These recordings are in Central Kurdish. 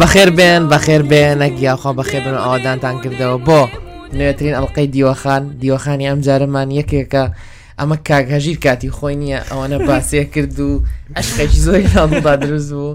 بەخێر بێن بەخێر بێنە گیاخوا بەخێبن ئاوادانتان کردەوە بۆ نوێترین ئەڵلقەی دیوەخان دیوەخانی ئەم جارەمان یەکێکە ئەمە کاگهژیر کاتی خۆی نییە ئەوەنە باسێ کرد و ئەشقێکی زۆری ناڵدا دروست بوو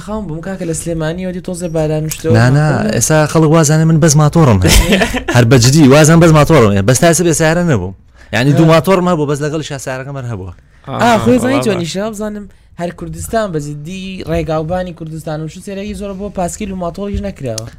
خاوم بووم کاکە لە سلێمانیەوە دی تۆزێ باران مشتەوە نانا ئێستا خەڵک وازانە من بەس ماتۆڕم هەر بەجددی وازان بەس ماتۆڕم بەس تاسە بێ سارە نەبووم ینی دوو ماتۆڕم هەبوو بەس لەگەڵ شاسارەکە مەر هەبووە خۆی زانی تۆ نیشە بزانم هەر کوردستان بەجددی ڕێگاوبانی کوردستان و شو سێرەی زۆر بۆ پاسکیل و ماتۆڵیش نەکراوە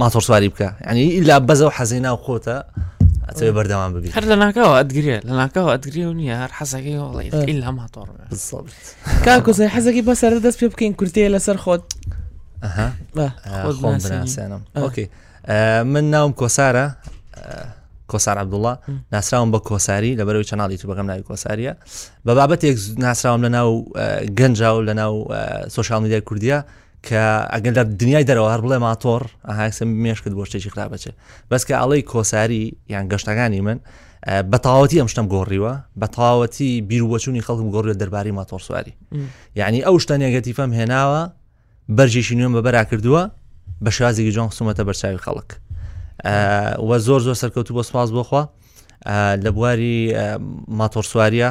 ماتۆڕ سواری بکە ینی ئیلا بەزە و حەزی ناو خۆتە ئەتەوێ بەردەوام ببی هەر لە ناکەەوە ئەدگرێ لە ناکەەوە ئەدگری و نییە هەر حەزەکەی وڵی ئیلا ماتۆڕ کاکوزای حەزەکەی بەسەر دەست پێ بکەین کورتەیە لەسەر خۆت خۆم بناسێنم ئۆکەی من ناوم کۆسارە کۆسار عبدوڵە ناسراوم بە کۆساری لە بەرەوەی چناڵی تو بەگەم ناوی کۆساریە بە بابەتێک ناسراوم لە ناو گەنجاو لە ناو سوۆشال میدیای کوردیا کە ئەگەر لە دنیای دەرەوە هەر بڵێ ماتۆڕ ئاهاکسم مێشکت بۆ شتێکی خراپەچێ بەس کە ئەڵەی کۆساری یان گەشتەکانی من بەتاوەتی ئەم شتم گۆڕیوە بە تاوەتی بیروەچوونی خەڵکم گۆڕێت دەرباری ماتۆڕ سواری یعنی ئەو شتە نێگەتیفەم هێناوە بەرجێکی نوێم بە بەرا کردووە بە شازێکی جوان خسوومەتە بەرچاوی خەڵک وە زۆر زۆر سەرکەوتو بۆ سپاس بۆخوا لە بواری ماتۆرسوارە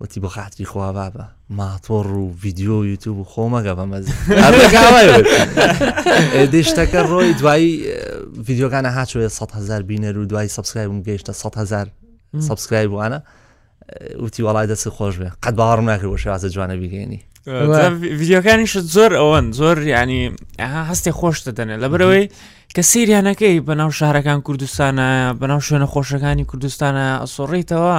وتی بۆ خاتری خوا بابە ماتۆڕ و ڤیددیو و یوتوب و خۆ مەگە بە مەزی دشتەکە ڕۆی دوایی ڤیددیوگانە هاچوێ 100 هزار بینەر و دوای سبسکرایبم گەیشتە 100 هزار سبسکرای بووانە وتی وڵای دەست خۆش بێ قەت باڕم ناکرد بۆ شێوازە جوانە بیگەێنی ڤیددیوکانیشت زۆر ئەوەن زۆر ینی ئەها هەستی خۆشتە دەنێ لە بەرەوەی کە سریانەکەی بەناو شارەکان کوردستانە بەناو شوێنە خۆشەکانی کوردستانە ئەسۆڕیتەوە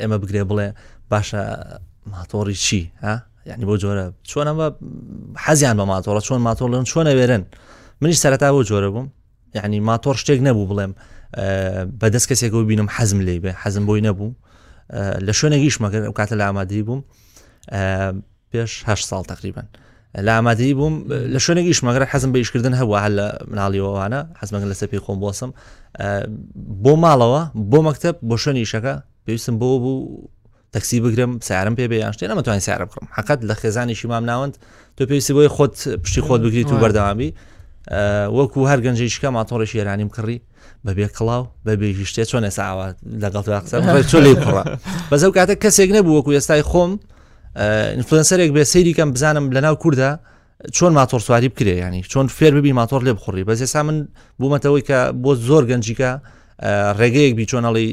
ئێمە بگرێ بڵێ باشە ماتۆڕی چی ها یعنی بۆ جۆرە چۆنە بە حەزیان بە ماتۆڕە چۆن ماتۆڵێن چۆنە وێرن منی سەرتا بۆ جۆرە بووم یعنی ماتۆڕ شتێک نەبوو بڵێم بەدەست کەسێکەوە بینم حەزم لی بێ حەزم بۆی نەبوو لە شوێنێکیش مەگەر ئەو کاتە لە ئامادەی بووم پێش هە ساڵ تقریبن لە ئامادەی بووم لە شوێنێک ئیشمەگەرە حەزم بە ئیشکردن هەبووە هەر لە مناڵیەوەوانە حەزمەگە لەسەر پێی خۆم بۆسم بۆ ماڵەوە بۆ مەکتب بۆ شوێن ئیشەکە پێویستم بۆ بوو تەکسی بگرم سارم پێ بێیان شتێ نەمەتوان سارە بکڕم حقت لە خێزانیشی مام ناوەند تۆ پێویستی بۆی خۆت پشتی خۆت بگریت و بەردەوامی وەکو هەر گەنجیشکە ماتۆڕێکی ئێرانیم کڕی بەبێ کڵاو بەبێ هی شتێ چۆن ئێستا ئاوا لەگەڵ قسە چۆ لی کوڕە بەزە و کاتە کەسێک نەبوو وەکو ئێستای خۆم ئینفلسەرێک بێ سەیری کەم بزانم لەناو کووردا چۆن ماتۆر سواری بکرێ ینی چۆن فێر ببی ماتۆر لێ بخوڕی بەس ێسا من بوومەتەوەی کە بۆ زۆر گەنجیکە ڕێگەیەک بی چۆنەڵی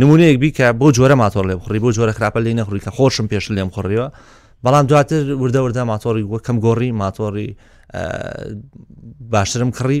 نمونەیەک بی کە بۆ جۆرە ماتۆر لێ بخوری بۆ جۆرە خراپە لی نەخوری کە خۆشم پێش لێم خوڕیەوە بەڵام دواتر وردەوردە ماتۆری وەکەم گۆڕی ماتۆری باشترم کڕی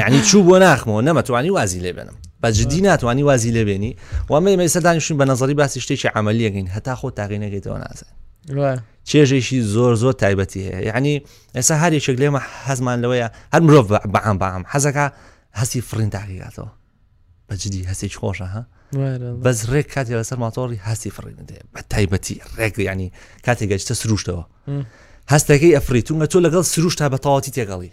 یعنی چوو بۆ ناخمەوە نەمەتوانی وازی لێ بێنم بەجددی ناتوانانی وازی لێ بێنی وامە مەسە دانیشتین بە نظری باسی شتێکی عملیەکەین هەتا خۆ تاقی نەگەیتەوە نازن چێژێکی زۆر زۆر تایبەتی هەیە یعنی ئێستا هەر یەکێک لێمە حەزمان لەوەیە هەر مرۆڤ بەعام بەعام حەزەکە هەستی فڕین تاقیگاتەوە بەجددی هەستێکی خۆشە ها بەس ڕێک کاتی لەسەر ماتۆڕی هەستی فڕین دێ بە تایبەتی ڕێک ینی کاتێک گەشتە سروشتەوە هەستەکەی ئەفریتونگە تۆ لەگەڵ سروشتا بە تەواتی تێگەڵی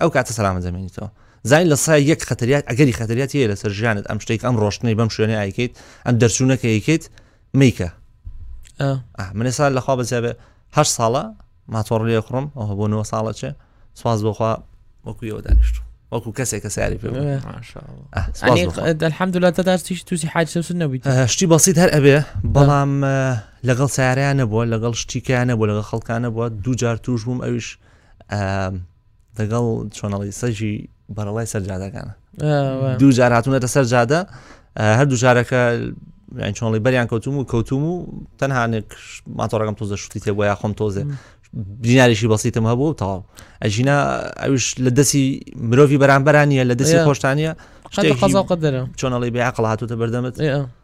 ئەو کاتە سەلامە زمینیتەوە زین لە سای یەک خەتریات ئەگەری خەتریات هەیە لەسەر ژیانت ئەم شتێک ئەم ڕۆشتنی بەم شوێنە ئایکیت ئەم دەرچوونەکە یکیت میکە منێ سال لەخوا بەزیابێ هەر ساڵە ماتۆڕ لێ خڕم ئەو بۆ نەوە ساڵە چێ سواز بۆخوا وەکویەوە دانیشت وەکو کەسێک کە ساری پێ الحمد لله تدارتیش تووسی حاجسەسن نەبیت شتی بەسییت هەر ئەبێ بەڵام لەگەڵ سیارەیان نەبووە لەگەڵ شتیکیان نەبوو لەگە خەڵکان نەبووە دوو جار توش بووم ئەویش لەگەڵ چۆنەڵی سەژی بەرەڵای سەرجادەکانە دوو جار هاتونەتە سەر جادە هەر دوو جارەکە چۆنڵی بەریان کەوتوم و کەوتوم و تەنهانێک ماتۆڕەکەم تۆزە شتی تێ بۆ یاخۆم تۆزێ دیناریشی بەسیتم هەبوو و تەواو ئەژینا ئەوش لە دەستی مرۆڤی بەرامبەرانە لە دەستی خۆشتانە شتێک قەزاقە دەرە چۆنەڵی بێعقڵ هاتوتە بەردەمت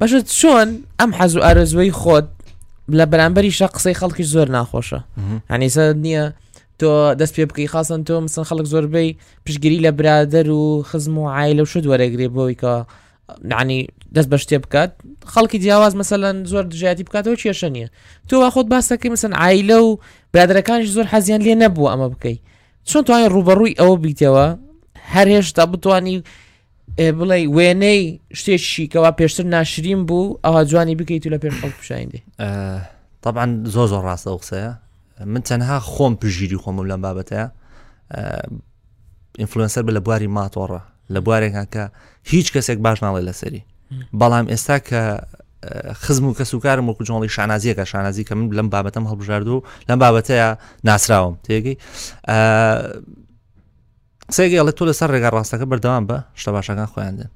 بەشت چۆن ئەم حەز و ئارزوی خۆت لە بەرامبەریشە قسەی خەڵکی زۆر ناخۆشە هەنیسە نییە تۆ دەست پێ بکەی خاستن تۆ مسن خەڵک زۆربەی پشگیری لە برادەر و خزم و عیلە و شت وەرەگرێ بۆیکە نانی دەست بە شتێ بکات خەڵکی جیاواز مەسەەن زۆر دژایەتی بکاتەوە کێشە نییە تۆ واخۆت باسەکەی مسن عیلە و برادەکانش زۆر حەزیان لێ نەبوو ئەمە بکەیت چۆن توانین ڕوبەڕووی ئەوە بیتەوە هەر هێشتا بتانی ئێ بڵێ وێنەی شتێکی کەوا پێشتر ناشرین بوو ئەوها جوانی بکەیت و لە پێش خەڵک پیشاندی طبعا زۆ زۆر ڕاستە ئەو قسەیە من تەنها خۆم پژیری خۆمم لەم بابەتەیە ئینفلوەنسەر بە لە بواری ماتۆڕە لە بوارێکە کە هیچ کەسێک باش ناڵێ لەسەری بەڵام ئێستا کە خزم و کەس و کارم وەکو جۆڵی شانازیەکە شانازی کە من لەم بابەتەم هەڵبژاردو لەم بابەتەیە ناسراوم تێگەی قسەیەک ئەڵێ تۆ لەسەر ڕێگا ڕاستەکە بەردەوام بە شتە باشەکان خۆیان دێن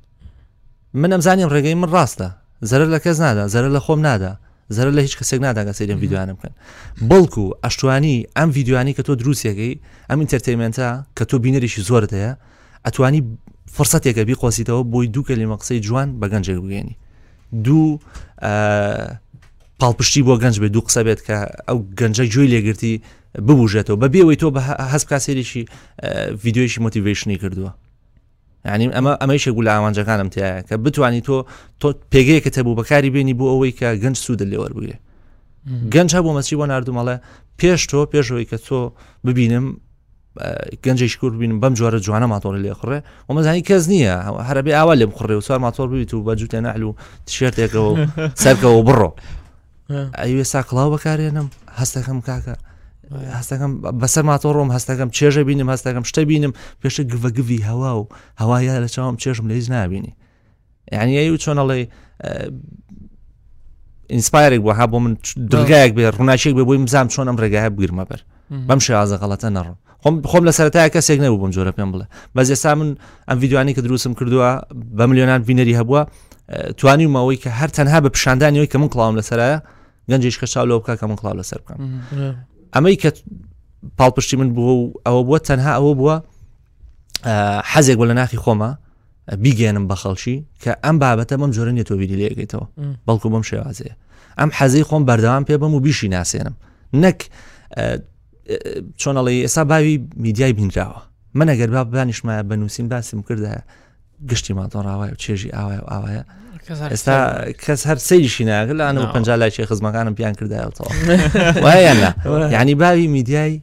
من ئەمزانیم ڕێگەی من ڕاستە زەرە لە کەس نادا زەرە لە خۆم نادا زەرە لە هیچ کەسێک ناداگە سەیرم ویددیوانە بکەن بەڵکو ئەشتوانی ئەم ویددیوانی کە تۆ دروستێکی ئەم ئینتەرتەیمنتە کە تۆ بینەریشی زۆرت هەیە ئەتوانی فرسەتێکە بی قۆسیتەوە بۆی دوو کەلیمە قسەی جوان بە گەنجێک بگەێنی دوو پاڵپشتی بۆ گەنج بێت دوو قسە بێت کە ئەو گەنجە گوێی لێگرتی ببوژێتەوە بە بێەوەی تۆ هەست بکە سێریشی ڤیددیویشی مۆتیڤشنی کردووە ینی ئەمە ئەمەیشە گو لە ئامانجەکانم تایە کە بتانی تۆ تۆ پێگەیەکە تەبوو بەکاری بێنی بۆ ئەوەی کە گەنج سوودە لێوەربگرێ گەنج هەبوو مەچی بۆ نردومەڵێ پێش تۆ پێشەوەی کە تۆ ببینم گەنجش کورد بینم بەم جۆرە جوانە ماتۆڕی لێ خوڕێ ومەزانی کەس نییە هەربێ ئاوا لێم خوڕێ و سوار ماتۆر بویت و بە جووتێ نەحل و تشێرتێکەوە سەرکەەوە بڕۆ ئەوێ سا کڵاو بەکارێنم هەستەکەم کاکە هەستەکەم بەسەر ماتۆڕۆم هەستەکەم چێژە بینم هەستەکەم شتە بینم پێشە گڤگوی هەوا و هەوایە لە چاوم چێژم لە هیچ نبینی یعنی ئەو چۆنەڵێ ئینسپایرێک بۆ ها بۆ من دڵگایەک بێ ڕووناچێک بێ بۆی مزام چۆن ئەم ڕێگایە بگرمە بەر بەم شێوازە غەڵەتە نەڕۆ خۆم خۆم لە سەرتای کەسێک نەبوو بم جۆرە پێم بڵێ بەس ئێستا من ئەم یددیوانی کە دروستم کردووە بە میلیۆنان بینەری هەبووە توانیمەوەی کە هەر تەنها بە پیشاندانیەوەی کە من کڵاوم لەسەرە گەنجش کە چاو لە بکە کە من کڵاو لەسەر بکەم ئەمەی کە پاڵپشتی من بووە و ئەوە بووە تەنها ئەوە بووە حەزێک بۆ لە ناخی خۆمە بیگەێنم بە خەڵکی کە ئەم بابەتە بەم جۆرە نیە تۆ بیری لەکەیتەوە بەڵکو بەم شێوازەیە ئەم حەزی خۆم بەردەوام پێ بم و بیشی ناسێنم نەک چۆنەڵی ئێستا باوی میدیای بینراوە من ئەگەر با بانیشمایە بە نووسین باسیم کردایە گشتی ماتۆڕاوای و چێژی ئاوای و ئاوایە ئێستا کەس هەر سەیریشی ناگە لە ئەانەوە پنج لای چێ خزمەکانم پیان کردایەوەەوە وایە ینی باوی میدیای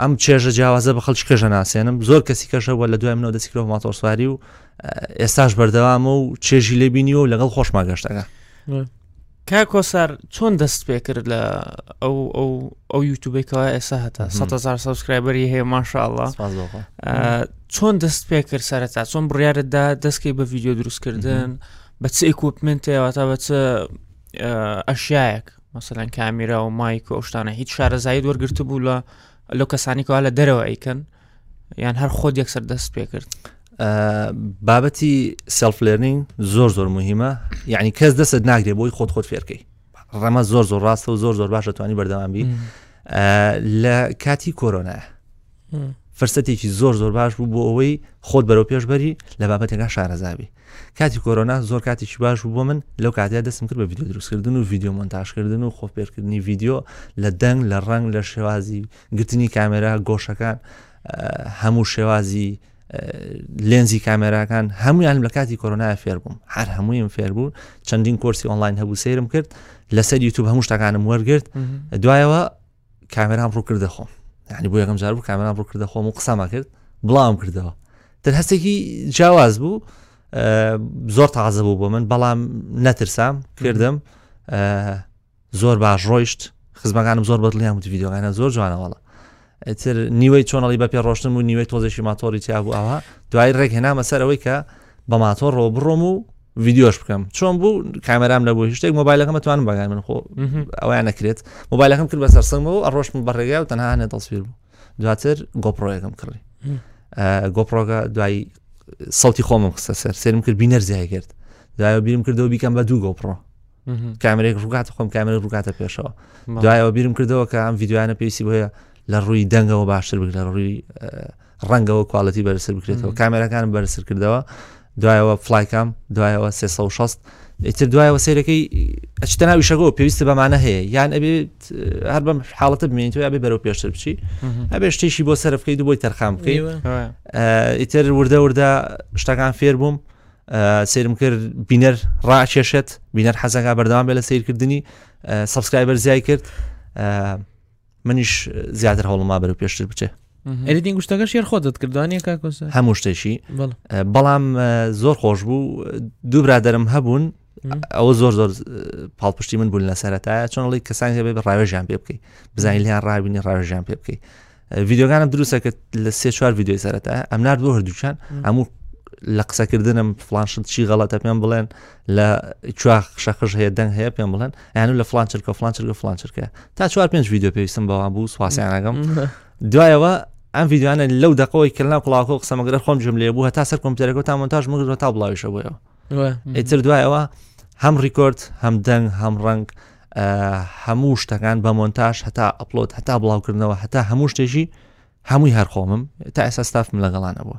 ئەم چێژە جیاوازە بە خەڵکی کەژە ناسێنم زۆر کەسی کەشە بووە لە دوای منەوە دەستی کرۆ ماتۆسواری و ئێستاش بەردەوامە و چێژی لێ بینیوە و لەگەڵ خۆشما گەشتەکە کا کۆسار چۆن دەست پێ کرد لە ئەو ئەو ئەو یوتوبێکەوە ئێسا هەتا 100هزار سبسکرایبەری هەیە ماشاءله چۆن دەست پێ کرد سەرەتا چۆن بڕیاردەدا دەستکەی بە ڤیددیو دروستکردن بە چ ئیکوپمنتەوە تا بە چ ئەشیایەک مەسەلەن کامیرا و مایک و ئەوشتانە هیچ شارەزایت وەرگرتبوو لە لەو کەسانیکەوا لە دەرەوە ئەیکەن یان هەر خۆت یەکسەر دەست پێ کرد بابەتی سلف لێرنینگ زۆر زۆر مهمە یعنی کەس دەست ناگرێ بۆی خۆت خۆت فێرکەی ڕەمە زۆر زۆر ڕاستە و زۆر زۆر باشە توانی بەردەوام بی لە کاتی کۆرۆنایە فرسەتێکی زۆر زۆر باش بوو بۆ ئەوەی خۆت بەرەو پێشبەری لە بابەتەکە شارەزابی کاتی کۆرۆنا زۆر کاتێکی باش بوو بۆ من لەو کاتیا دەستم کرد بە یددیو دروستکردن و یددیو مۆنتاژکردن و خۆپێرکردنی یددیو لە دەنگ لە ڕنگ لە شێوازی گرتنی کامێرا گۆشەکان هەموو شێوازی لێنزی کامێراکان هەمویان لە کاتی کۆرۆنا فێربووم هەر هەموویم فێربوو چەندین کۆرسی ئۆنلاین هەبوو سرم کرد لەسەر یوتوب هەموو شتەکانم وەرگرت دوایەوە کامێرام ڕووکردە خۆم یعنی بۆ یەکەم جار بوو کامێرام ڕووکردە خۆم و قسەما کرد بڵاوم کردەوە تر هەستێکی جیاواز بوو زۆر تازە بوو بۆ من بەڵام نەترسام کردم زۆر باش ڕۆیشت خزمەکانم زۆر بەدڵیان وتی یددیوگانە زۆر جوانەوەڵە ئەتر نیوەی چۆنەڵی بە پێ ڕۆشتن و نیوەی تۆزێکی ماتۆری تیا بوو ئەوە دوای ڕێک هێنامە سەرەوەی کە بە ماتۆڕەوە بڕۆم و ڤیددیۆش بکەم چۆن بوو کامەرام نەبوو هیچ شتێک مۆبایلەکەم توانم بەگای من خۆ ئەویان نەکرێت مۆبایلەکەم کرد بەسەر سنگەوە ئەڕۆشم بەڕێگا و تەنها هەنێ دەڵسویر بوو دواتر گۆپڕۆیەکەم کڕی گۆپڕۆگە دوای سەوتی خۆمم قسە سەر سرم کرد بینەر زیای کرد دوایەوە بیرم کردەوە بیکەم بە دوو گۆپڕۆ کامرێک ڕووگات خۆم کامرە ڕووگاتە پێشەوە دوایەوە بیرم کردەوە کە ئەم یددیوانە پێویستی بۆیە لە ڕووی دەنگەوە باشتر بگرە ڕووی ڕەنگەوە کوالەتی بەرسەر بکرێتەوە کامێرەکان بەرسەر کردەوە دوایەوە فلایکام دوایەوە 360 ئیتر دوایەوە سیرەکەی ئەچتە ناوی شەکەەوە پێویستە بەمانە هەیە یان ئەبێت هەر بەم حاڵەتە بمێنیت و ئەبێ بەرەو پێشتر بچی ئەبێ شتێکی بۆ سەرفکەی دوو بۆی تەرخام بکەیت ئیتر وردە وردە شتەکان فێر بووم سرم کرد بینەر ڕاکێشێت بینەر حەزەکە بەردەوام بێ لە سیرکردنی سبسکرایبەر زیای کرد منیش زیاتر هەوڵما بەرەو پێشتر بچێ ئەریدین گوشتەکە شێر خۆ دەتکردوانە کاکۆس هەموو شتێکی بەڵام زۆر خۆش بوو دوو برادرم هەبوون ئەوە زۆر زۆر پاڵپشتی من بوون لە سەرەتایە چۆنڵی کەسان هەبێ بە ڕاوێژیان پێ بکەیت بزانین لیان ڕاوینی ڕاوێژیان پێ بکەیت ڤیددیوگانم دروستە کرد لە سێ چوار ڤیددیۆی سەرەتا ئەم نرد بۆ هەردووچان هەموو لە قسەکردنم فلانشت چی غەڵەتە پێم بڵێن لە چوار قشە قژ هەیە دەنگ هەیە پێم بڵێن یان لە فلان چرکە فلان چرکە فلان چرکە تا چوار پێنج ویددیو پێویستم بەوان بوو سواسیانەکەم دوایەوە ئەم ویددیوانە لەو دقەوەی کە ناو کڵاوکە و قسەمەگرە خۆم جم لێ بوو هەتا سەر کۆمپیوتەرەکە تا مۆنتاژ مگرەوە تا بڵاویشە بۆیەوە ئیتر دوایەوە هەم ڕیکۆرد هەم دەنگ هەم ڕنگ هەموو شتەکان بە مۆنتاژ هەتا ئەپلۆت هەتا بڵاوکردنەوە هەتا هەموو شتێکی هەمووی هەرخۆمم تا ئێستا ستافم لەگەڵانە بووە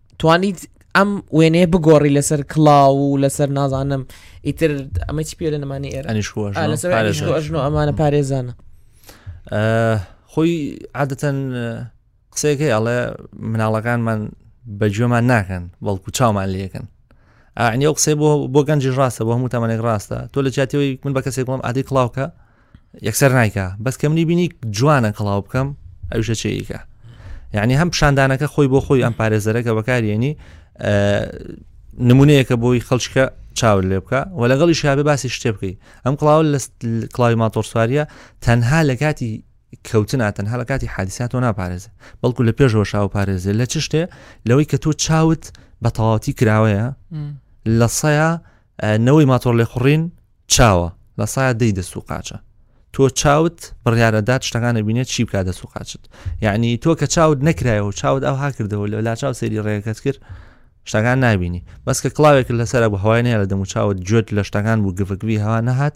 توانیت ئەم وێنەیە بگۆڕی لەسەر کڵاو و لەسەر نازانم ئیتر ئەمە چی پێرە نەمانی ئێرە ئەژنۆ ئەمانە پارێزانە خۆی عادەتەن قسەکەی ئەڵێ مناڵەکانمان بە گوێمان ناکەن بەڵکو چاومان لەکەن ئاعنی ئەو قسەی بۆ بۆ گەنجی ڕاستە بۆ هەموو تامانێک ڕاستە تۆ لە جاتەوەی من بە کەسێک بڵم ئادی کڵاوکە یەکسەر نایکە بەس کە منی بینی جوانە کڵاو بکەم ئەوشە چیکە یعنی هەم پیشاندانەکە خۆی بۆ خۆی ئەم پارێزەرەکە بەکارێنی نمونەیەکە بۆی خەڵچکە چاور لێ بکە و لەگەڵی شابێ باسی شتێ بکەیت ئەم کڵاو لە کڵاوی ماتۆرسواریە تەنها لە کاتی کەوتنا تەنها لە کاتی حادیساتۆ ناپارێزە بەڵکو لە پێشەوە شاو پارێزێ لە چ شتێ لەوەی کە تۆ چاوت بە تەواوەتی کراوەیە لە سەیە نەوەی ماتۆڕ لێخوڕین چاوە لە سایە دەی دەست و قاچە تۆ چاوت بڕیارەدات شتەکانە بینێت چی بکات دەست و قاچت یعنی تۆ کە چاوت نەکرایە و چاوت ئەو هاکردەوە لە لا چاو سەری ڕێگەکەت کرد شتەکان نبینی بەس کە کلااوێک لەسەر بە هەوای نە لە دەم و چاوت جوێت لە شتەکان بوو گڤگوی هەوا نەهات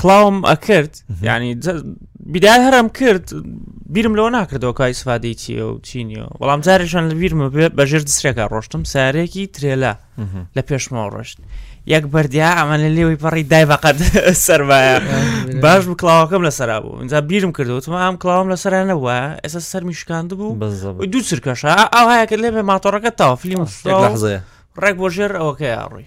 کلااوم ئەکرد ینی بیدای هەرم کرد بیرم لەوە ناکردەوە کای سفادی چیە و چینیەوە بەڵام جارێکشان لە بیرمە بێت بەژێر دسرێکا ڕۆشتم سارێکی ترێلا لە پێشمەوە ڕۆشت یەک بەردیا ئەمە لە لێوەی پەڕی دای بەقەت سەرمایە باش بوو کلااوەکەم لەسرا بوو اینجا بیرم کردوتمە ئەم کلااوم لە سەرانە وە ئێستا سەر میشکاند بوو دوو سرکەشە ئاهایەکە لێبێ ماتۆڕەکە تاوە فیلم ڕێک بۆ ژێر ئەوەکەی ڕووی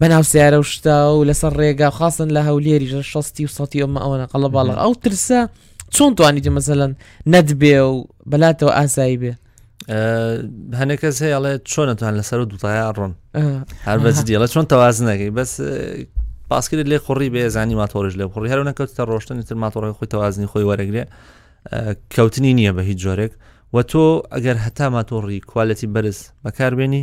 بەناو سیارە و شتا و لەسەر ڕێگا خاستن لە هەولێری ژە شستی و سەی ئەمە ئەوەنە قەڵە باڵغ ئەو ترسە چۆن توانیت مەسەەن نەتبێ و بەلاتەوە ئاسایی بێ هەنێکەس هەیە ئەڵێ چۆنەتوان لەسەر و دوتایا ڕۆن هەر بەجدیڵە چۆن تەوازنەکەی بەس پاسکرێت لێ خوڕی بێ زانی ماتۆرش لێ خوڕی هەرو نەکەوتتە ڕۆشتنی تر ماتۆڕی خۆی تەوازنی خۆی وەرەگرێ کەوتنی نییە بە هیچ جۆرێک و تۆ ئەگەر هەتا ماتۆڕی کوالەتی بەرز بەکاربێنی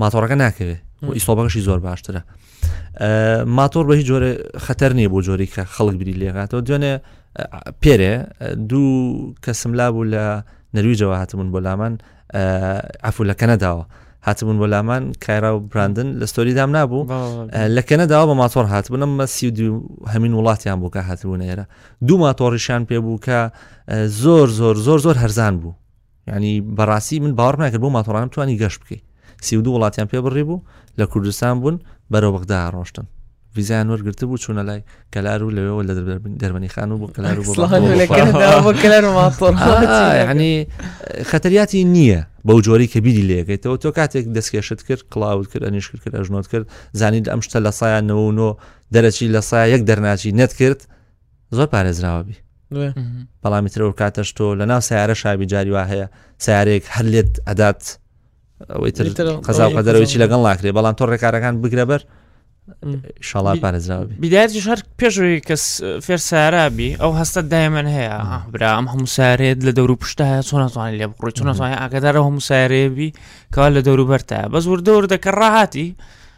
ماتۆڕەکە ناکەوێت و ئیسۆبەکەشی زۆر باشترە ماتۆر بە هیچ جۆرە خەتەر نییە بۆ جۆری کە خەڵک بری لێگاتەوە دوێنێ پێرێ دوو کەسم لا بوو لە نەرویجەوە هاتبوون بۆ لامان عفو لە کەنەداوە هاتبوون بۆ لامان کایرا و براندن لە ستۆری دام نبوو لە کەنەداوە بە ماتۆر هاتبوون ئەمە سی دو هەمین وڵاتیان بوو کە هاتبوون نێرە دوو ماتۆڕیشان پێ بوو کە زۆر زۆر زۆر زۆر هەرزان بوو ینی بەڕاستی من باوەڕ ناکرد بۆ ماتۆڕان توانی گەشت بکەیت سی و دوو وڵاتیان پێ بڕی بوو لە کوردستان بوون بەرەو بەغدا ڕۆشتن ویزیان وەرگرت بوو چوونە لای کەلار و لەوێەوە لە دەرمەنی خان و بۆ کەلار ینی خەتەریاتی نییە بەو جۆری کە بیری لەکەیتەوە تۆ کاتێک دەستکێشت کرد کلااوت کرد ئەنیش کرد کرد ئەژنۆت کرد زانیت ئەم شتە لە سایانەوە و نۆ دەرەچی لە سایە یەک دەرناچی نەت کرد زۆر پارێزراوەبی بەڵامی ترە و کاتەش تۆ لە ناو سیارە شابی جاری وا هەیە سیارێک هەر لێت ئەدات ئەوەی تر قەزا و قەدەرەوەی لەگەڵ ناکرێ بەڵام تۆ ڕێکارەکان بگرە بەر شڵات پارێزراوی بیداتی شار پێشوی کەس فێر ساراابی ئەو هەستە دایمەن هەیە برام هەموو سارێت لە دەور و پشتا هەیە چۆن ناتوانانی لێ بڕی چۆن ناتوانانی ئاگدارە هەموو سارێبی کەوا لە دەوروبەرتە بەس وردەور دەکە ڕاهاتی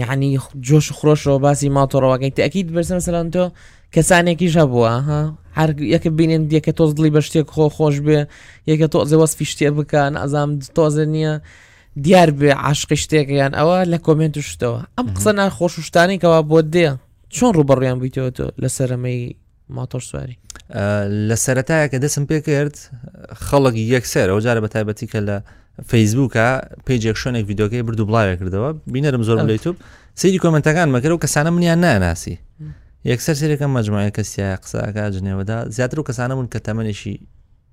یەعنی جۆش خرۆشەوە باسی ماڵتۆڕەوەکەی تاکییت بەرسە مەسەلەن تۆ کەسانێکیش هەبووە ها هەر یەکە بینێن دیەکە تۆز دڵی بە شتێک خۆ خۆش بێ یەکە تۆزێ وەسفی شتێ بکەن ئەزام تۆزە نییە دیار بێ عاشقی شتێکیان ئەوە لە کۆمنت و شتەوە ئەم قسە ناخۆش و شتانی کەوا بۆ دێ چۆن ڕوبڕیان بیتەوە تۆ لە سەرەمەی ماتۆر سواری لە سەرەتایە کە دەسم پێ کرد خەڵک یەکسەر ئەو جارە بە تایبەتی کە لە فەیسبووکە پێجێک شوێنێک یددیوکەی برد و بڵاوێ کردەوە بینەرم زۆر لە یوتوب سری کۆمنتەکان مەکەەوە کەسانە منیان ناناسی یەکسەر سێرەکەم مەجموعە کەسیە قسەکە جنێوەدا زیاتر و کەسانە بوون کە تەمەێکی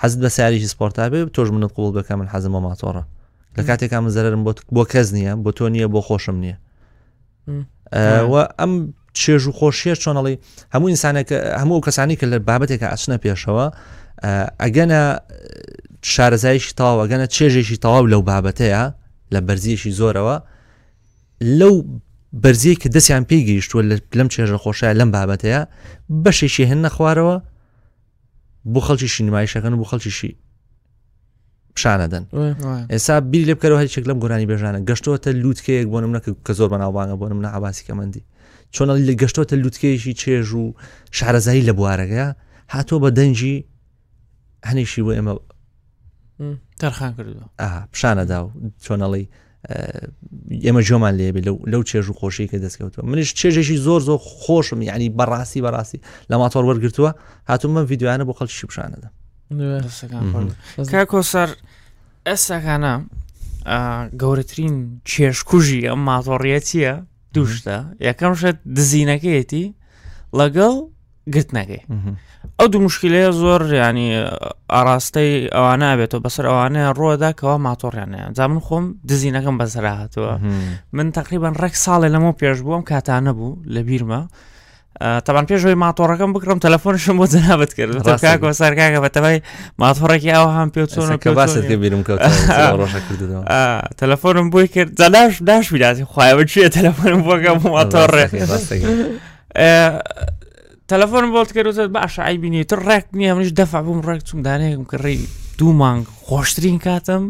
حەزت بە ساریکی سپۆرتا بێ تۆش منت قوڵ بکە من حەزم بۆ ماتۆڕە لە کاتێکا من زەرم بۆ بۆ کەس نییە بۆ تۆ نییە بۆ خۆشم نییە و ئەم چێژ و خۆشیە چۆنەڵی هەموو ئینسانێکە هەموو کەسانی کە لە بابەتێکە ئەچنە پێشەوە ئەگەنە شارەزایشی تاو ئەگەنە چێژێکی تەواو لەو بابەتەیە لە بەرزیەکی زۆرەوە لەو بەرزیە کە دەستیان پێی گەیشتووە لەم چێژە خۆشە لەم بابەتەیە بەشێکی هێن نەخوارەوە بۆ خەڵکیشی نمایشەکەن و بۆ خەڵکیشی پیشانەدەن ئێستا بیری لە بکەەوە هەرچێک لەم گۆرانی بێژانە گەشتۆتە لووتکەیەک بۆ منە کە زۆر بەناوبانگە بۆ منە عباسی کەمەندی چۆن لە گەشتۆتە لووتکەیەکی چێژ و شارەزایی لە بوارەکەە هاتۆ بە دەنجی هەنیشی بۆ ئێمە تەرخان کردو پیشانەدا و چۆنەڵی ئێمە جۆمان لێبێ لەو چێژ و خۆشی کە دەستکەوتوە منش چێژێکی زۆر زۆر خۆشم یعنی بەڕاستی بەڕاستی لە ماتۆر وەرگتووە هاتوو من یددیوانە بۆ خەڵکی بشانەدا کۆسەر ئەساکانە گەورەترین چێشکوژی ئەم ماتۆڕیە چییە دووشتە یەکەم شت دزینەکەیەتی لەگەڵ گرت نەکەی ئەو دوو مشکلەیە زۆر ینی ئاراستەی ئەوانە بێتەوە بەسەر ئەوانە ڕۆدا کەوا ماتۆڕیانە جا من خۆم دزینەکەم بەسرا هاتووە من تقریبان ڕێک ساڵێ لەمە پێش بووم کاتانە بوو لە بیرمە تاوان پێشەوەی ماتۆڕەکەم بکڕم تەلەفۆنشم بۆ جەنابەت کرد کاکۆ سەرکاکە بەتەبای ماتۆڕێکی ئەو هەم پێ چۆنەکە باست کرد بیرم کە ڕۆژە کردەوە تەلەفۆنم بۆی کرد جەداش داش ویلاتی خوایەوە چیە تەلەفۆنم بۆگەم ماتۆڕێ تەلەفۆن بۆت کردوتە باشە ئایبی نیە تر ڕێک نییە منش دەفع بووم ڕێک چوم دانێکم کە ڕێی دوو مانگ خۆشترین کاتم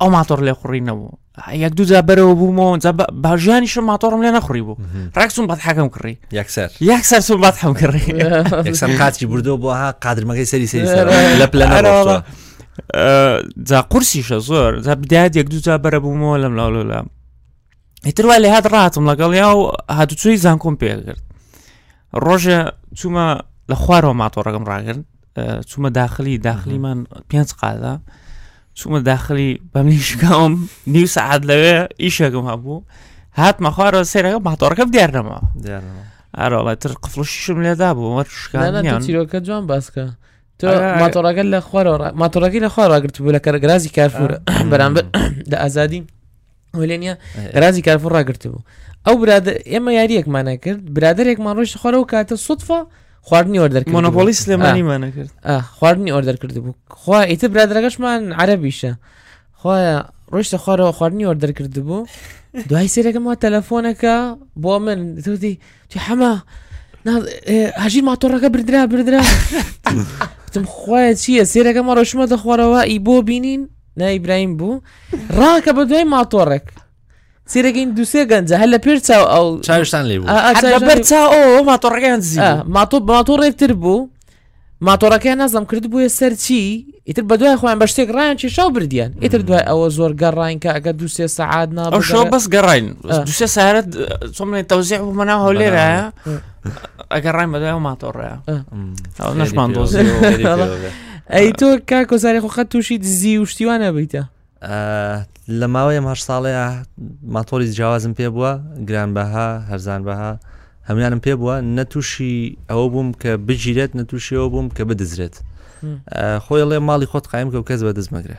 ئەو ماتۆڕ لێ خوڕی نەبوو یەک دوجا بەرەوە بوومەوە باژیانی شە ماتۆڕم لێ نەخڕی بوو ڕێکسون بەت حەکەم کڕی یەکسەر یەکسەر سو بات حەم کڕی یەکسەر قاچی بردو بۆ ها قادرمەکەی سەری سەری لە پلە جا قورسیشە زۆر جا بدات یەک دوجا بەرە بوومەوە لەم لاولۆلام ئیتر وای لە هاات ڕاتم لەگەڵ یا و هاتوچۆی زانکۆم پێگرت ڕۆژە چوومە لە خوارەوە ماتۆڕەکەم ڕاگرن چوومە داخلی داخلیمان پێنج قادا چوومە داخلی بەمنیشکاوم نیو سەعات لەوێ ئیشەکەم هەبوو هاتمە خوارەوە سێرەکە ماتۆڕەکەم دیارنەما ئارۆڵە تر قفڵشم لێدا بوو وەر شکانیان تیرۆکە جوان باسکە ماتۆڕەکە لە خوارەوە ماتۆڕەکەی لە خوارەگرت بوو لە کەرەگرازی کافورە بەرامبەر لە ئازادی لێ نیە رازی کارفۆ ڕاگرتبوو ئەو برادە ئێمە یاریەکمانە کرد برادێکمان ڕۆیشت خۆرەوە کاتە سوتفە خواردنی ئۆردەر مۆنۆپۆلی سلێمانیمانە کرد خواردنی ئۆردەر کرد بوو خوا ئیتە برادەکەشمان عەربیشە خۆیان ڕۆشتە خوارەوە خواردنی ئۆردەر کرد بوو دوای سێرەکەمەوە تەلەفۆنەکە بۆ من توتی تو حەما هەژی ماتۆڕەکە بردرا بردرا تم خخوایە چییە سێرەکەمە ڕۆشمە دەخوارەوە ئی بۆ بینین نای برایم بوو ڕاکە بە دوای ماتۆڕێک سیرەکەین دوسێ گەنجە هەر لە پێر چاو ئەو چاوشتان لێ بەر چا ئەو ماتۆڕەکەیان ماتۆ ماتۆڕێکتر بوو ماتۆڕەکەیان نازم کرد بووە سەرچی ئیتر بە دوای خۆیان بە شتێک ڕایان کێشا و بردیان ئیتر دوای ئەوە زۆر گەڕین کە ئەگە دو سێ سەعات ناوە بەس گەڕین دوسێ سارەت چۆمێ تەوزیع بوومەنا هەولێرە ئەگەر ڕای بەدای و ماتۆڕەیە نەشمان دۆزی ئەی تۆ کا کۆساری خۆ خەت تووشی دزی و شتیوانە بیتە لە ماوەیە هەر ساڵەیە ماتۆری جیاوازم پێ بووە گران بەها هەرزان بەها هەموانم پێ بووە نە تووشی ئەوە بووم کە بگیرێت نە تووشیەوە بووم کە بدزرێت خۆی ڵێ ماڵی خۆت قایم کە و کەس بە دزمەگرە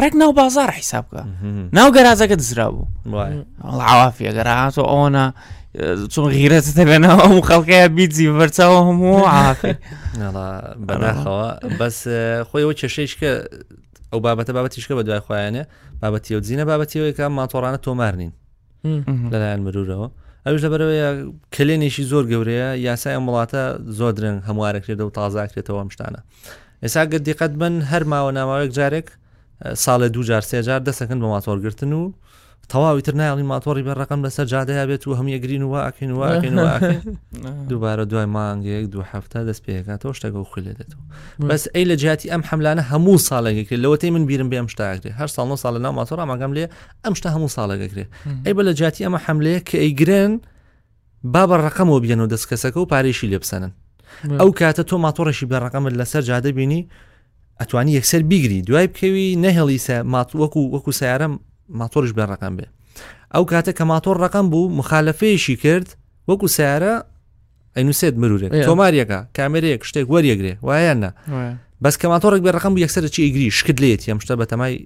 ڕێک ناو بازار حیساب بکە ناو گەراجەکە دزرا بوو ئەڵاوافی ئەگەر هاتۆ ئەوەنە چون غیرەت دەبێنەوە ئەو خەڵکەیە بیجی بەرچاوە هەموو بەناخەوە بەس خۆی ئەو کێشەیش کە ئەو بابەتە بابەتیشکە بە دوای خۆیانە بابەتی و جینە بابەتیەوەیکە ماتۆڕانە تۆمار نین لەلایەن مرورەوە ئەوش لەبەرەوەی کلێنێکی زۆر گەورەیە یاسای ئەم وڵاتە زۆر درنگ هەموارەکرێتەوە تازاکرێتەوە ئەم شتانە ئێسا گەر دیقەت بن هەر ماوە ناماوەێک جارێک ساڵێ دوو جار سێ جار دەسەکەن بە ماتۆرگرتن و تەواوی تر نایڵین ماتۆڕی بە ڕقم لەسەر جادەیا بێت و هەمیە گرین و ئاکەین و ئاکەین و دووبارە دوای مانگێک دوو هەفتە دەست پێکاتەوە شتەکە و خوێ دێتەوە بەس ئەی لە جیاتی ئەم حملانە هەموو ساڵێکێکێ لەوەی من بیرم بێم شتاگرێ هەر ساڵ نۆ ساڵە ناو ماتۆڕ ئاماگەم لێ ئەم شتا هەموو ساڵێکەکرێ ئەی بە لە جیاتی ئەمە حملەیە کە ئەیگرن با بە ڕەقەمەوە بێنەوە دەست کەسەکە و پارێشی لێ بسەنن ئەو کاتە تۆ ماتۆڕێکی بێ ڕقەمت لەسەر جادە بینی ئەتوانی یەکسەر بیگری دوای بکەوی نەهێڵی مات وەکو وەکو سیارم ماتۆرش بێ ڕقم بێ ئەو کاتە کە ماتۆر ڕقم بوو مخالفەیەشی کرد وەکو سیارە ئەینوسێت مرورێت تۆماریەکە کامێرەیەک شتێک وەریەگرێ وایە نە بەس کە ماتۆڕێک بێ ڕقم بوو یەکسەر چی ئیگری شکت لێت یەم شتە بەتەمای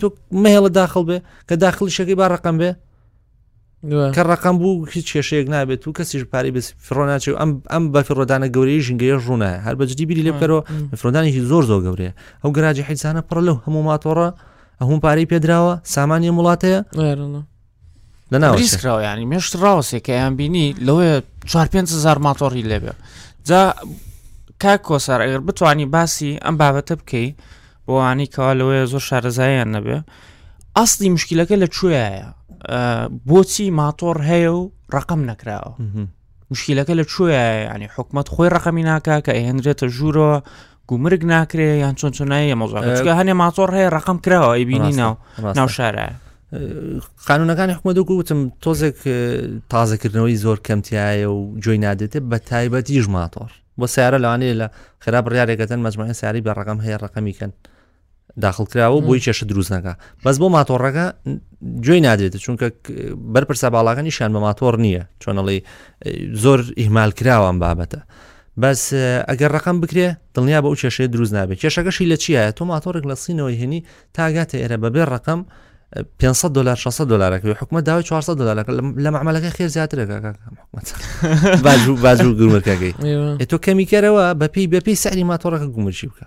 تۆ مەهێڵە داخل بێ کە داخلی شەکەی با ڕقم بێ کە ڕقم بوو هیچ کێشەیەک نابێت و کەسیش پارەی بە فرۆناچێ ئەم ئەم بە فرۆدانە گەورەی ژنگەیە ڕوونە هەر بەجددی بیری لێ بکەرەوە فرۆدانێکی زۆر زۆر گەورەیە ئەو گەراجی حیزانە پڕ لەو هەموو ماتۆڕە هەموو پارەی پێدراوە سامانی وڵاتەیە لەناوریسکراویانی مێشت ڕاوەسێکەیان بینی لەوەیە 4هزار ماتۆڕی لێبێ جا کاک کۆسار ئەگەر بتانی باسی ئەم بابەتە بکەی بۆوانی کەوا لەوەیە زۆر شارەزایان نەبێ ئاستی مشکلەکە لە کوێە بۆچی ماتۆڕ هەیە و ڕقم نەکراوە مشکلەکە لە کوێ ینی حکومت خۆی ڕقەمی ناکە کە ئەهێنرێتە ژوورەوە گومرگ ناکرێ یان چۆن چۆنایە مەزارگە هەنێ ماتۆڕ هەیە ڕقم کراوە ئەیبینی ناو ناو شارە قانونەکانی حکومە دو گوتم تۆزێک تازەکردنەوەی زۆر کەمتیایە و جۆی نادێتێ بە تایبەتیش ماتۆڕ بۆ سیارە لەوانەیە لە خراپ ڕارێکەتەن مەجموعی سیاری بە ڕقم هەیە ڕقەمیکەن داخلکراوە بۆی کێشە دروست نەکە بەس بۆ ماتۆڕەکە گوێی نادرێت چونکە بەرپرسە باڵاکە نیشان بە ماتۆڕ نییە چۆنەڵی زۆر ئیهمال کراوان بابەتە بەس ئەگەر ڕقم بکرێ دڵنیا بە ئەو کێشەیە دروست نابێت کێشەکەشی لە چیایە تۆ ماتۆڕێک لە سینەوەی هێنی تاگاتە ئێرە بەبێ ڕقم 500 دلار 600 دلارەکە حکومە داوای 400 دلارەکە لە معمەلەکە خێر زیاترەکە باجو باجو گرمەکەگەی تۆ کەمیکەرەوە بەپی بەپی سەری ماتۆڕەکە گومرجی بکە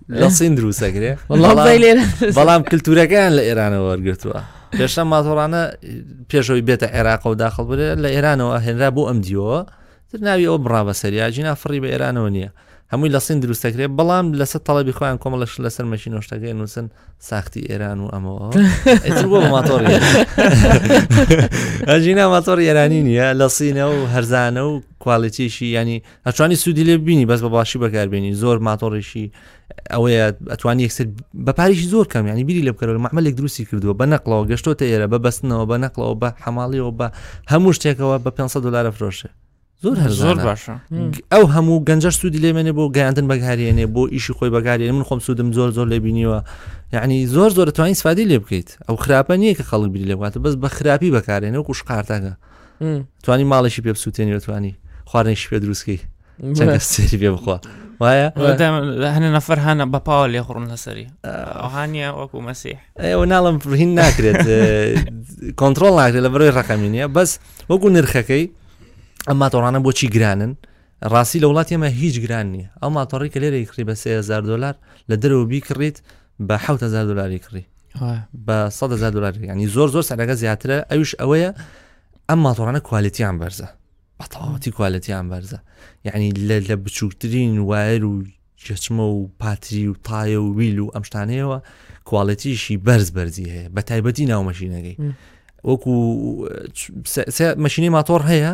لە سین دروستەکرێ بەڵام کللتورەکەیان لە ئێرانەوە وەرگتووە پێشە ماتۆڕانە پێشەوەی بێتە عێراق و داخڵ بێ لە ئێرانەوە هێنرا بۆ ئەم دیەوە تر ناوی ئەو بڕا بە سەریا جینا فڕی بە ئێرانەوە نییە هەمووی لە سین دروستەکرێ بەڵام لەسەر تەڵەبی خۆیان کۆمەڵش لەسەر مەشی نوشتەکەی نووسن ساختی ئێران و ئەمەوە ماتۆڕ ئەژینا ماتۆڕ ئێرانی نییە لە سینە و هەرزانە و کوالێتیشی ینی ئەتوانی سوودی لێ بینی بەس بە باشی بەکاربیێنی زۆر ماتۆڕیشی ئەوەیە ئەتوانی یەکسر بە پاریشی زۆر کەم ینی بیری لە بکەرەوە مەمەلێک دروستی کردووە بە نەقلەوە گەشتۆتە ئێرە بە بەستنەوە بە نەقلەوە بە حەماڵیەوە بە هەموو شتێکەوە بە 500 دلارە فرۆشێ زۆر هەر زۆر باشە ئەو هەموو گەنجەر سوودی لێمێنێ بۆ گەیاندن بەگارێنێ بۆ ئیشی خۆی بەگارێن من خۆم سوودم زۆر زۆر لێ بینیوە یعنی زۆر زۆر توانین سفادی لێ بکەیت ئەو خراپە نییە کە خەڵک بری لێ باتە بەس بە خراپی بەکارێنە و قوشقارتەکە توانی ماڵێکی پێ بسووتێنی توانی خواردنێکی پێ دروستکەی چەندستی پێ بخوا وایە هەنە نەفەر هەنە بەپاوە لێ خوڕن لەسەری ئەوهانە وەکو مەسیح ئەوە ناڵم هین ناکرێت کۆنتترۆل ناکرێت لە بەرەوەی ڕقەمینە بەس وەکو نرخەکەی ئەم ماتۆڕانە بۆچی گرانن ڕاستی لە وڵاتی ئێمە هیچ گران نییە ئەو ماتۆڕی کە لێرە ئیکڕی بە سێ هەزار دۆلار لە دەرەوە بیکڕیت بە حوت هەزار دۆلاری کڕی وایە. بە سەد هەزار دۆلار ینی زۆر زۆر سەرەکە زیاترە ئەوش ئەوەیە ئەم ماتۆڕانە کوالێتیان بەرزە بە تەواوەتی کوالێتیان بەرزە یعنی لە لە بچووکترین وایر و جەچمە و پاتری و تایە و ویل و ئەم شتانەیەوە کوالێتیشی بەرز بەرزی هەیە بە تایبەتی ناو مەشینەکەی م. وەکو مەشینی ماتۆڕ هەیە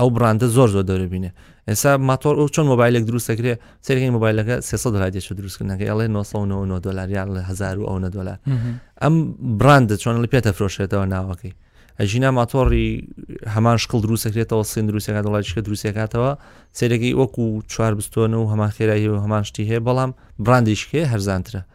ئەو بڕاندە زۆر زۆر دەورە بینێ ئێستا ماتۆر ئەو چۆن مۆبایلێک دروستەکرێ سەرەکەی مۆبایلەکە 300 دلار دێشە دروستکردنەکە ئەڵێ 999 دلار یان لە 1000 ئەو نە دلار ئەم بڕاندە چۆن لە پێتە فرۆشێتەوە ناوەکەی ئەژینا ماتۆڕی هەمان شکڵ دروستەکرێتەوە سین دروستەکە دڵایشکە دروستەکاتەوە سێرەگەی وەکو چوار بستۆن و هەمان خێرایی و هەمان شتی هەیە بەڵام بڕاندیشکێ هەرزانترە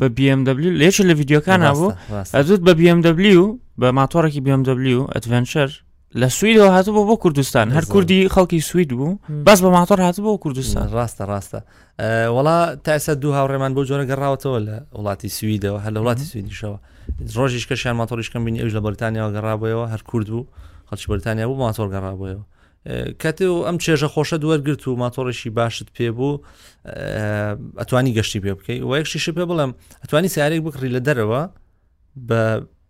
بە BMW لێچە لە ڤیددیوکان هەبوو ئەزود بە BMW بە ماتۆڕێکی BMW ئەدڤنچەر لە سویدەوە هاتبوو بۆ کوردستان هەر کوردی خەڵکی سوید بوو بەس بە ماتۆر هاتبوو بۆ کوردستان ڕاستە ڕاستە وڵا تاسە دوو هاوڕێمان بۆ جۆرە گەڕاوەتەوە لە وڵاتی سویدەوە هەر لە وڵاتی سویدیشەوە ڕۆژیش کەشیان ماتۆریشکەم بینی ئەوش لە بەرتانیاوە گەڕابەوە هەر کورد بوو خەڵکی بەرتانیا بوو ماتۆر گەڕابەوە کەتێ و ئەم چێژە خۆشە دوەرگرت و ماتۆڕێکی باشت پێ بوو ئەتوانی گەشتی پێ بکەی و یەکشیشە پێ بڵم ئەتوانی سیارێک بکڕی لە دەرەوە بە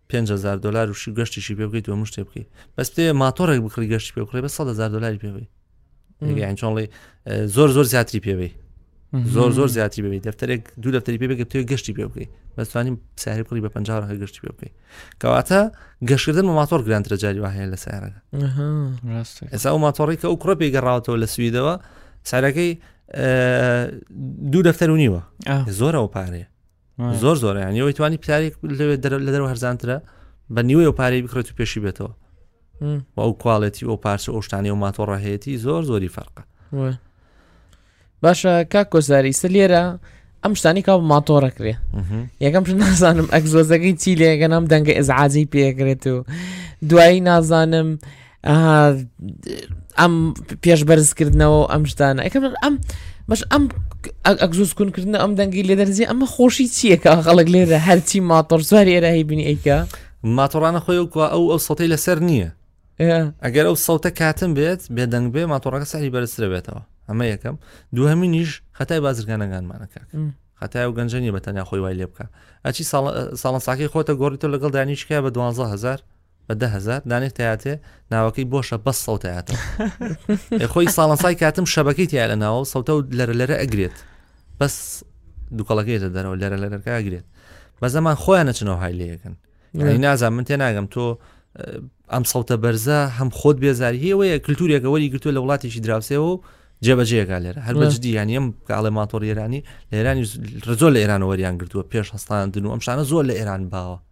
500 دلار وشی گەشتیشی پێ بکەیت و مشت شتێ بکەیت بەس پێ ماتۆڕێک بکڕی گەشتی پێ بکڕێ بە 100 دلاری پێوەی چۆنڵی زۆر زۆر زیاتری پێوەی زۆر زۆر زیاتری ببی دەفتەرێک دوو دەفتەری پێ بگەێ گەشتی پێ بکەی بەستوانین ساهر کوڕی بە پنجڕەکە گەشتی پێ بکەی کەواتە گەشتکردن ماتۆر گرانترە جاری وهەیە لە سارەکە ئێسا ئەو ماتۆڕی کە ئەو کوڕە پێی گەڕاوەوە لە سویدەوە سارەکەی دوو دەفتەر و نیوە زۆرەوە پارەیە زۆر زۆر یانەوەی توانی پیتارێک لەوێ لە دەرەوە هەرزانترە بە نیوەی و پارەی بکرێت و پێشی بێتەوە و ئەو کوالەتی ئەو پارچە ئەوشتانی و ماتۆڕەهەیەی زۆر زۆری فەرقە باشە کا کۆزاری سە لێرە ئەم شتانی کا ماتۆڕە کرێ یەکەم شت نازانم ئەکزۆزەکەی چی لێگەنام دەنگە ئێزعاجی پێکرێت و دوایی نازانم ئەم پێش بەرزکردنەوە و ئەم شتانە ئەەکە من ئەم بەش ئەم ئەگزوز کونکردن ئەم دەنگی لێ دەرزی ئەمە خۆشی چییەکە خەڵک لێرە هەرچی ماتۆر سواری ئێراهی بنی ئەیکە ماتۆڕانە خۆی و کووا ئەو ئەو سەی لەسەر نییە ئەگەر ئەو سەوتە کاتم بێت بێدەنگ بێ ماتۆڕەکە سەری بەرزرە بێتەوە ئەمە یەکەم دوهمینیش خەتای بازرگانەکانمانەکە خەتای و گەنجەنی بەتەنیا خۆی وای لێ بکە ئەچی ساڵ ساڵنساکەی خۆتە گۆڕیتە لەگەڵ دانیشکە بە 12هزار بە دە هزار دانێک تاتێ ناوەکەی بۆشە بەس سەوتاتەوە خۆی ساڵنسای کاتم شەبەکەی تیا لە ناوە سەوتە و لەرە لەرە ئەگرێت بەس دووکەڵەکەیتە دەرەوە لەرە لەرەکە ئەگرێت بە زەمان خۆیان نەچنەوە های لەکەن نازان من تێ ناگەم تۆ ئەم سەوتە بەرزە هەم خۆت بێزاری هەیەوەیە کللتورێکە وەری گرتو لە وڵاتێکی دراوسێەوە و جێبەجێگا لێرە هەر بەجددی یانی ئەم کاڵێ ماتۆڕ ئێرانی لە ئێرانی زۆر لە ئێرانەوەریان گرتووە پێش هەستاندن و ئەم شانە زۆر لە ئێران باوە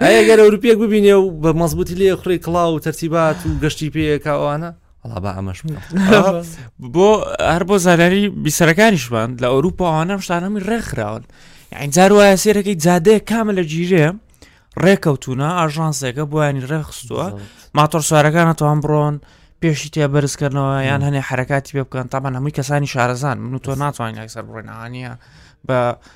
ئەی گەر ئەوروپیەک ببینێ و بە مەزبوتی لێ خوڕی کڵاو و تەرتیبات و گەشتی پێیەکەوانە ئەڵا بە ئەمەش بۆ هەر بۆ زانانی بیسەرەکانیشمان لە ئەوروپا ئەوانە شتانەمی ڕێکخراون یاین جار وایە سێرەکەی جادەیە کامە لە گیرێ ڕێکەوتونە ئاژانسێکە بۆیانی ڕێخستووە ماتۆر سوارەکانە توان بڕۆن پێشی تێ بەرزکردنەوە یان هەنێ حرکاتی پێ بکەن تامان هەمووی کەسانی شارەزان من و تۆ ناتوانین ئەکسەر بڕێنانە بە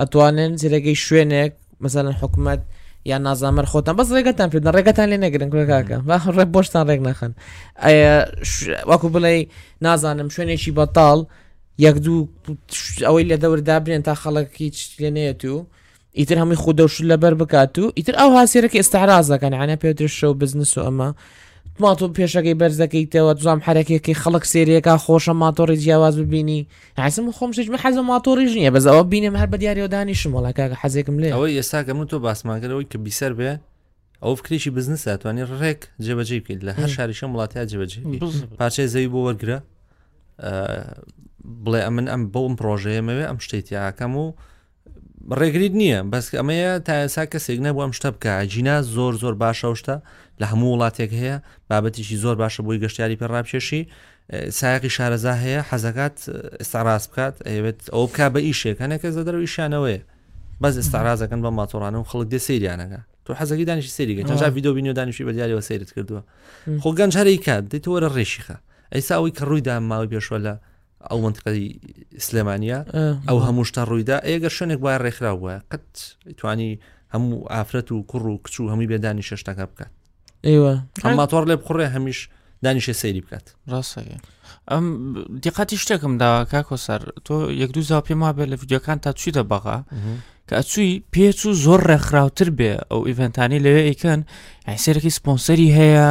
ئەتوانن جرەگەی شوێنێک مەسەن حکومت یان نازانمەر خۆتان بەس ڕێگەتان پێدە ڕێگەتان لێ نەگرن کاکە ڕێ بۆشتان ڕێک نەخن وەکو بڵێ نازانم شوێنێکی بەتاڵ یەک دوو ئەوەی لە دەوردا برێن تا خەڵک هیچ لێ نێت و ئیتر هەمووی خودەوش لەبەر بکات و ئیتر ئەو هاسیێرەکە ئێستاعرازەکەن عە پێتر شەو بزنس و ئەمە ماتۆ پێشەکەی بەرزەکەیتەوە دوام حرەکێکی خەڵک سێریەکە خۆشە ماتۆڕی جیاواز ببینی عزم خۆم شجمە حەزە ماتۆڕیش نییە بەس ئەوە بینم هەر بە دیارەوە دانیشم وڵا کاکە حەزێکم لێ ئەوەی ئێستا کە من تۆ باسماگەرەوەی کە بیسەر بێ ئەو فکرێکی بزنس داتوانانی ڕێک جێبەجێ بکەیت لە هەر شاریشم وڵاتیا جێبەجێ پارچەی زەوی بۆ وەرگرە بڵێ ئەمن ئەم بەوم پرۆژەیەمەوێ ئەم شتێتیاکەم و ڕێگریت نییە بەس ئەمەیە تا ئێسا کەسێک نەبوو ئەم شتە بکە ئەجینا زۆر زۆر باشە شتە لە هەموو وڵاتێک هەیە بابەتیشی زۆر باشە بۆی گەشتیاری پێ ڕاپکێشی سایقی شارەزا هەیە حەزەکات ئێستاڕاز بکات ئەوێت ئەو بک بە ئیشێک هەنێک کەس دەدەرەوە ئیشانەوەی بەس ئێستاڕازەکەن بە ماتۆڕانە و خەڵک دێ سریانەکە تۆ حەزەکی دانیشی سریگە جا یددیو بینی و دانیشی بە دیارەوە سیرت کردووە خۆ گەنج هەرێکات دیت وەرە ڕێشیخە ئەیسا ئەوی کە ڕوویدا ماوەی پێشوە لە ئەو منتقی سلێمانە ئەو هەموو شتە ڕوویدا ئێگە شوێنێک وای ڕێکخرا وە قەت توانی هەموو ئافرەت و کوڕ و کچ و هەمووی بێدانی شەشتەکە بکات ئێوە ئەماتۆڕ لێ بخڕێ هەمیش دانیشە سەیری بکات ڕاستەکە ئەم دیقاتی شتێکم داوا کا کۆسەر تۆ یەک دوو زا پێم وابێت لە یددیوەکان تا چویتە بەغا کە ئەچووی پێچ و زۆر ڕێکخراوتر بێ ئەو ئیڤنتانی لەوێ ئەیکەن ئەسێرەی سپۆنسەری هەیە.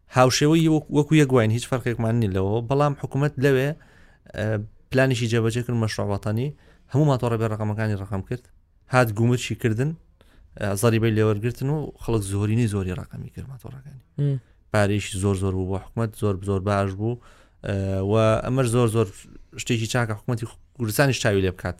هاوشێوەی وەکو یەک واین هیچ فەرقێکمان نی لەوە بەڵام حکوومەت لەوێ پلانیشی جێبەجێ کرد مەشڕ وڵاتانی هەموو ماتۆڕە بێ ڕقەمەکانی ڕقم کرد هات گومرچی کردن زەریبەی لێوەرگتن و خەڵک زۆرینی زۆری ڕقمی کرد ماتۆڕەکانی پارێش زۆر زۆر بوو بۆ حکوومەت زۆر زۆر باش بوو و ئەمەش زۆر زۆر شتێکی چاکە حکوومەتی کوردستانی شتاوی لێ بکات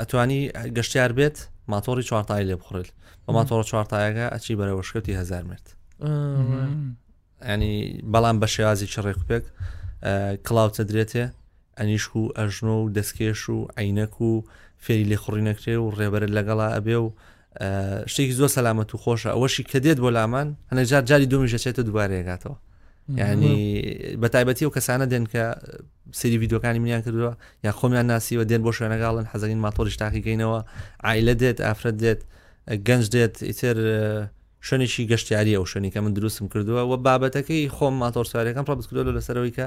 ئەتوانی گەشتار بێت ماتۆری چوارتای لێ بخڕێت بە ماتۆڕ چوارتایەکە ئەچی بەرەوەشکەوتی هزار مرد ینی بەڵام بە شێوازی چڕێک پێک کلااوتە درێتێ ئەنیشک و ئەژنۆ و دەستکێش و عینەک و فێری لێخڕی نەکرێ و ڕێبەرە لەگەڵا ئەبێ و شتێکی زۆر سەلامەت و خۆشە ئەوەشی کە دێت بۆ لامان هەنێک جار جاری دومیش دەچێتە دوبارێگاتەوە ینی بە تایبەتی و کەسانە دێن کە سری یددیوەکانی منیان کردووە یا خۆمیان ناسیوە دێن بۆ شوێنەگاڵن حەزەگەین ماتۆریش تاقیگەینەوە ئایلە دێت ئافرەت دێت گەنج دێت ئیتر شوێنێکی گەشتیاری ئەو شوێنی کە من دروستم کردووە و بابەتەکەی خۆم ماتۆر سوارەکەم ڕبستکردۆ لەسەرەوەی کە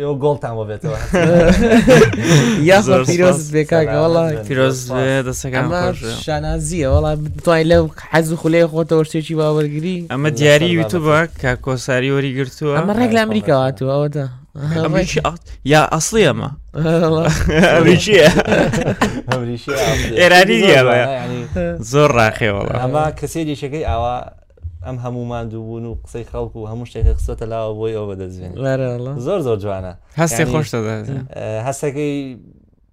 ئێوە گۆڵتان بۆ بێتەوە یاسا پیرۆزت بێ کاکە وەڵا پیرۆز دەسەکان ئەمە خۆش بێ. شانازیە وەڵا بتوانین لەو حەز و خولەیە خۆتەوە شتێکی باوەرگری ئەمە دیاری لەسەر یوتوبە کە کۆساری وەری گرتووە ئەمە ڕێک لە ئەمریکا هاتووە ئەوەتا ئەمریکی ئاست- یا ئەسڵی ئەمە ئەمریکیە ئێرانی نییە بە. زۆر ڕاخێ وەڵا ئەمە کەسێریشەکەی ئاوا ئەم هەموو ماندوو بوون و قسەی خەڵک و هەموو شتێکە خستۆتە لاوە بۆی ئەوە دەزیێن زۆر زۆر جوانە هەستی خۆش هەستەکەی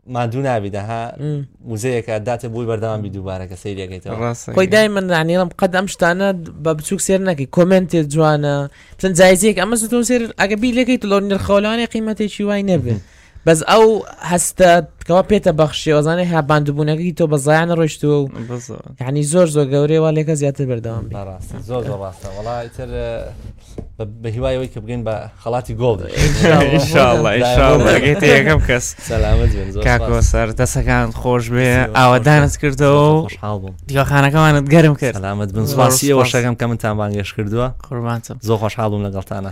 مادوو نابیت ها وزەیەکە داتێ بووی بەردەوام بی دووبارەکە سریەکەیتەوە خۆی دای من نانیڵم قەت ئەم شتانە بە بچوک سێر نەکەی کۆمنتێت جوانە چەند جایزێک ئەمە زۆ سێر ئەگە بی لەکەیت لۆ نرخەوەلانێ قیمەتێکی وای نەبێت بەس ئەو هەستە کەوا پێتە بەخشی ئەزانێ ها باندبوونەکەی تۆ بە زایان ڕۆشتووە و ینی زۆر زۆر گەورەوە لێکە زیاتر بەردەوام ڕاستە زۆر زۆر ڕاستە وڵی تر بە هیوایەوەی کە بگەین بە خەڵاتی گۆڵ یەکەم کەس سەر دەسەکان خۆش بێ ئاوادانت کردەوە دیخانەکەمانت گەرم کرد سلامت بن سواسیەوە شەکەم کە من تامانگەش کردووە قوربانتم زۆر خۆشحاڵ بووم لەگەڵتانە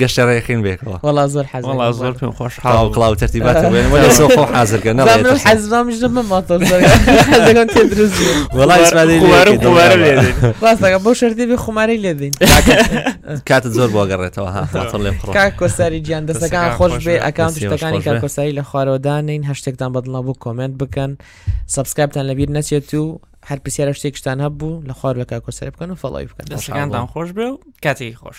گەشتە ڕێخین بێکەوە وڵا زۆر حەز وڵا زۆر پێم خۆش حاڵ کلااو تەرتیبات وەێ سۆ خۆ حازرکە نەڵێ حەزم ژمە ماتۆ ڕاستەکە بۆ شردی بێ خماری لێدەین کاتت زۆر بۆ گەڕێتەوە هاڵێ کۆساری گیان دەستەکان خۆش بێ ئەکان شتەکانی کە کۆسایی لە خوارەوەدانین هەشتێکتان بەدڵە بوو کۆمنت بکەن سبسکایبتان لەبیر نەچێت و هەر پرسیارە شتێکشتان هەبوو لە خوار لە کاکۆسەر بکەن و فڵی بکەن دەستەکانتان خۆش بێ و کاتێکی خۆش.